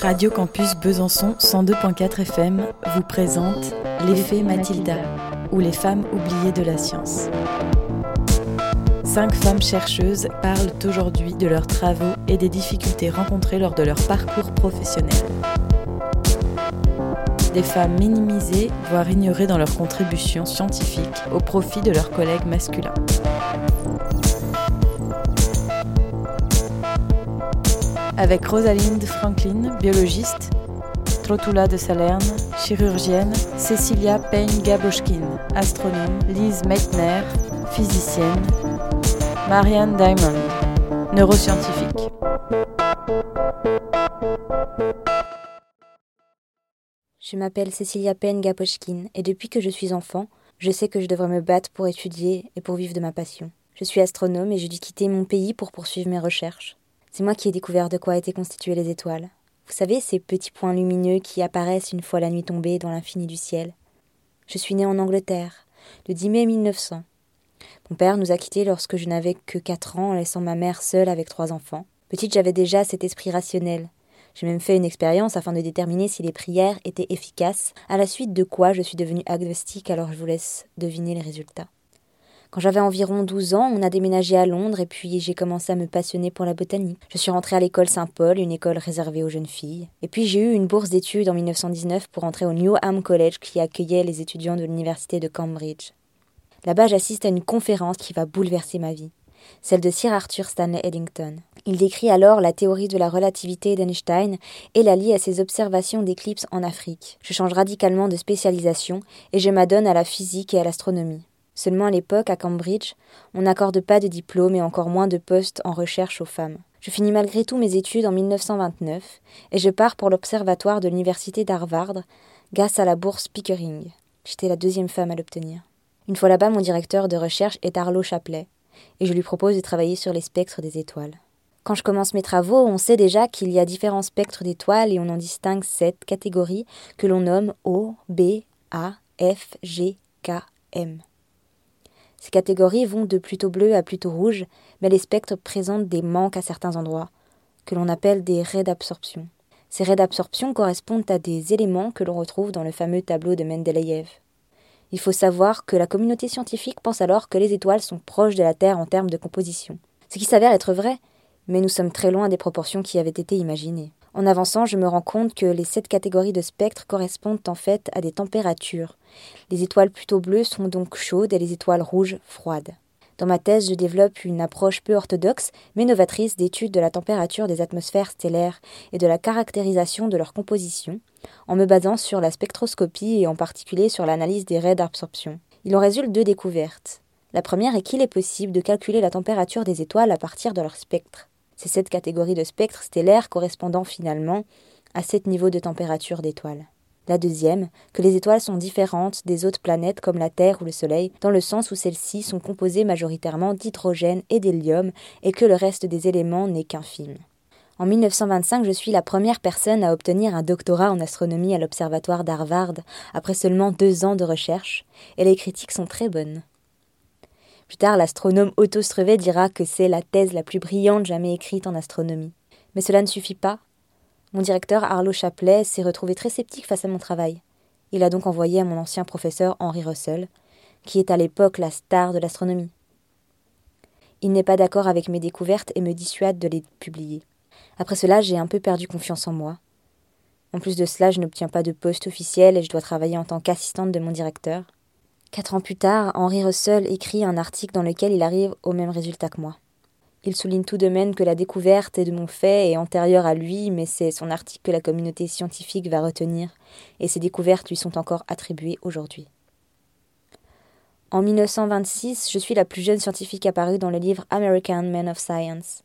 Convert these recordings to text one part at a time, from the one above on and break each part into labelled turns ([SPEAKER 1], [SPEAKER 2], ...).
[SPEAKER 1] Radio Campus Besançon 102.4 FM vous présente L'effet Mathilda ou les femmes oubliées de la science. Cinq femmes chercheuses parlent aujourd'hui de leurs travaux et des difficultés rencontrées lors de leur parcours professionnel. Des femmes minimisées, voire ignorées dans leurs contributions scientifiques au profit de leurs collègues masculins. Avec Rosalind Franklin, biologiste, Trotula de Salerne, chirurgienne, Cecilia Payne-Gaboschkin, astronome, Lise Meitner, physicienne, Marianne Diamond, neuroscientifique.
[SPEAKER 2] Je m'appelle Cecilia Payne-Gaboschkin et depuis que je suis enfant, je sais que je devrais me battre pour étudier et pour vivre de ma passion. Je suis astronome et j'ai dû quitter mon pays pour poursuivre mes recherches. C'est moi qui ai découvert de quoi étaient constituées les étoiles. Vous savez, ces petits points lumineux qui apparaissent une fois la nuit tombée dans l'infini du ciel. Je suis née en Angleterre, le 10 mai 1900. Mon père nous a quittés lorsque je n'avais que quatre ans, en laissant ma mère seule avec trois enfants. Petite, j'avais déjà cet esprit rationnel. J'ai même fait une expérience afin de déterminer si les prières étaient efficaces, à la suite de quoi je suis devenue agnostique, alors je vous laisse deviner les résultats. Quand j'avais environ 12 ans, on a déménagé à Londres et puis j'ai commencé à me passionner pour la botanique. Je suis rentrée à l'école Saint-Paul, une école réservée aux jeunes filles. Et puis j'ai eu une bourse d'études en 1919 pour entrer au Newham College qui accueillait les étudiants de l'université de Cambridge. Là-bas, j'assiste à une conférence qui va bouleverser ma vie, celle de Sir Arthur Stanley Eddington. Il décrit alors la théorie de la relativité d'Einstein et la lie à ses observations d'éclipses en Afrique. Je change radicalement de spécialisation et je m'adonne à la physique et à l'astronomie. Seulement à l'époque, à Cambridge, on n'accorde pas de diplôme et encore moins de postes en recherche aux femmes. Je finis malgré tout mes études en 1929 et je pars pour l'observatoire de l'université d'Harvard grâce à la bourse Pickering. J'étais la deuxième femme à l'obtenir. Une fois là-bas, mon directeur de recherche est Arlo Chaplet et je lui propose de travailler sur les spectres des étoiles. Quand je commence mes travaux, on sait déjà qu'il y a différents spectres d'étoiles et on en distingue sept catégories que l'on nomme O, B, A, F, G, K, M. Ces catégories vont de plutôt bleu à plutôt rouge, mais les spectres présentent des manques à certains endroits, que l'on appelle des raies d'absorption. Ces raies d'absorption correspondent à des éléments que l'on retrouve dans le fameux tableau de Mendeleïev. Il faut savoir que la communauté scientifique pense alors que les étoiles sont proches de la Terre en termes de composition. Ce qui s'avère être vrai, mais nous sommes très loin des proportions qui avaient été imaginées. En avançant, je me rends compte que les sept catégories de spectres correspondent en fait à des températures. Les étoiles plutôt bleues sont donc chaudes et les étoiles rouges froides. Dans ma thèse, je développe une approche peu orthodoxe mais novatrice d'étude de la température des atmosphères stellaires et de la caractérisation de leur composition, en me basant sur la spectroscopie et en particulier sur l'analyse des raies d'absorption. Il en résulte deux découvertes. La première est qu'il est possible de calculer la température des étoiles à partir de leur spectre. C'est cette catégorie de spectres stellaires correspondant finalement à sept niveaux de température d'étoiles. La deuxième, que les étoiles sont différentes des autres planètes comme la Terre ou le Soleil, dans le sens où celles-ci sont composées majoritairement d'hydrogène et d'hélium et que le reste des éléments n'est qu'un film. En 1925, je suis la première personne à obtenir un doctorat en astronomie à l'Observatoire d'Harvard, après seulement deux ans de recherche, et les critiques sont très bonnes. Plus tard, l'astronome Otto Struve dira que c'est la thèse la plus brillante jamais écrite en astronomie. Mais cela ne suffit pas. Mon directeur Arlo Chaplet s'est retrouvé très sceptique face à mon travail. Il a donc envoyé à mon ancien professeur Henry Russell, qui est à l'époque la star de l'astronomie. Il n'est pas d'accord avec mes découvertes et me dissuade de les publier. Après cela, j'ai un peu perdu confiance en moi. En plus de cela, je n'obtiens pas de poste officiel et je dois travailler en tant qu'assistante de mon directeur. Quatre ans plus tard, Henri Russell écrit un article dans lequel il arrive au même résultat que moi. Il souligne tout de même que la découverte de mon fait est antérieure à lui, mais c'est son article que la communauté scientifique va retenir, et ses découvertes lui sont encore attribuées aujourd'hui. En 1926, je suis la plus jeune scientifique apparue dans le livre American Men of Science,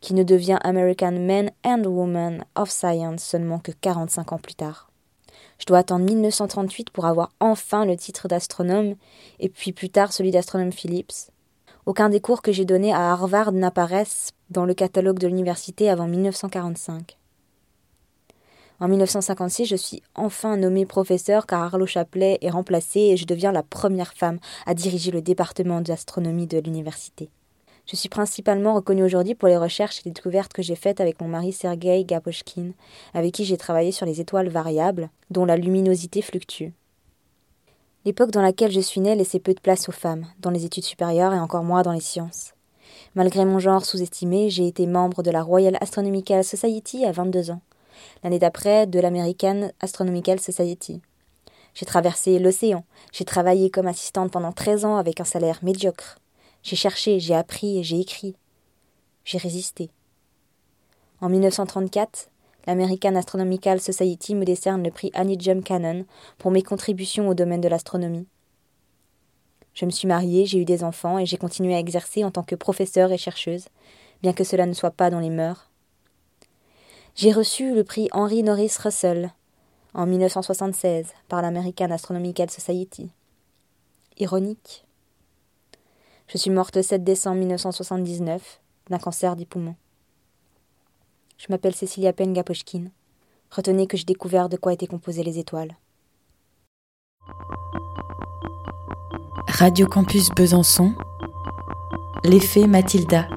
[SPEAKER 2] qui ne devient American Men and Women of Science seulement que 45 ans plus tard. Je dois attendre 1938 pour avoir enfin le titre d'astronome, et puis plus tard celui d'astronome Phillips. Aucun des cours que j'ai donnés à Harvard n'apparaissent dans le catalogue de l'université avant 1945. En 1956, je suis enfin nommée professeur car Arlo Chaplet est remplacé et je deviens la première femme à diriger le département d'astronomie de l'université. Je suis principalement reconnue aujourd'hui pour les recherches et les découvertes que j'ai faites avec mon mari Sergei Gaposhkin, avec qui j'ai travaillé sur les étoiles variables, dont la luminosité fluctue. L'époque dans laquelle je suis née laissait peu de place aux femmes, dans les études supérieures et encore moins dans les sciences. Malgré mon genre sous-estimé, j'ai été membre de la Royal Astronomical Society à 22 ans. L'année d'après, de l'American Astronomical Society. J'ai traversé l'océan, j'ai travaillé comme assistante pendant 13 ans avec un salaire médiocre. J'ai cherché, j'ai appris et j'ai écrit. J'ai résisté. En 1934, l'American Astronomical Society me décerne le prix Annie Jump Cannon pour mes contributions au domaine de l'astronomie. Je me suis mariée, j'ai eu des enfants et j'ai continué à exercer en tant que professeure et chercheuse, bien que cela ne soit pas dans les mœurs. J'ai reçu le prix Henry Norris Russell en 1976 par l'American Astronomical Society. Ironique. Je suis morte le 7 décembre 1979 d'un cancer des poumons. Je m'appelle Cécilia Pengapochkin. Retenez que j'ai découvert de quoi étaient composées les étoiles.
[SPEAKER 1] Radio Campus Besançon. L'effet Mathilda.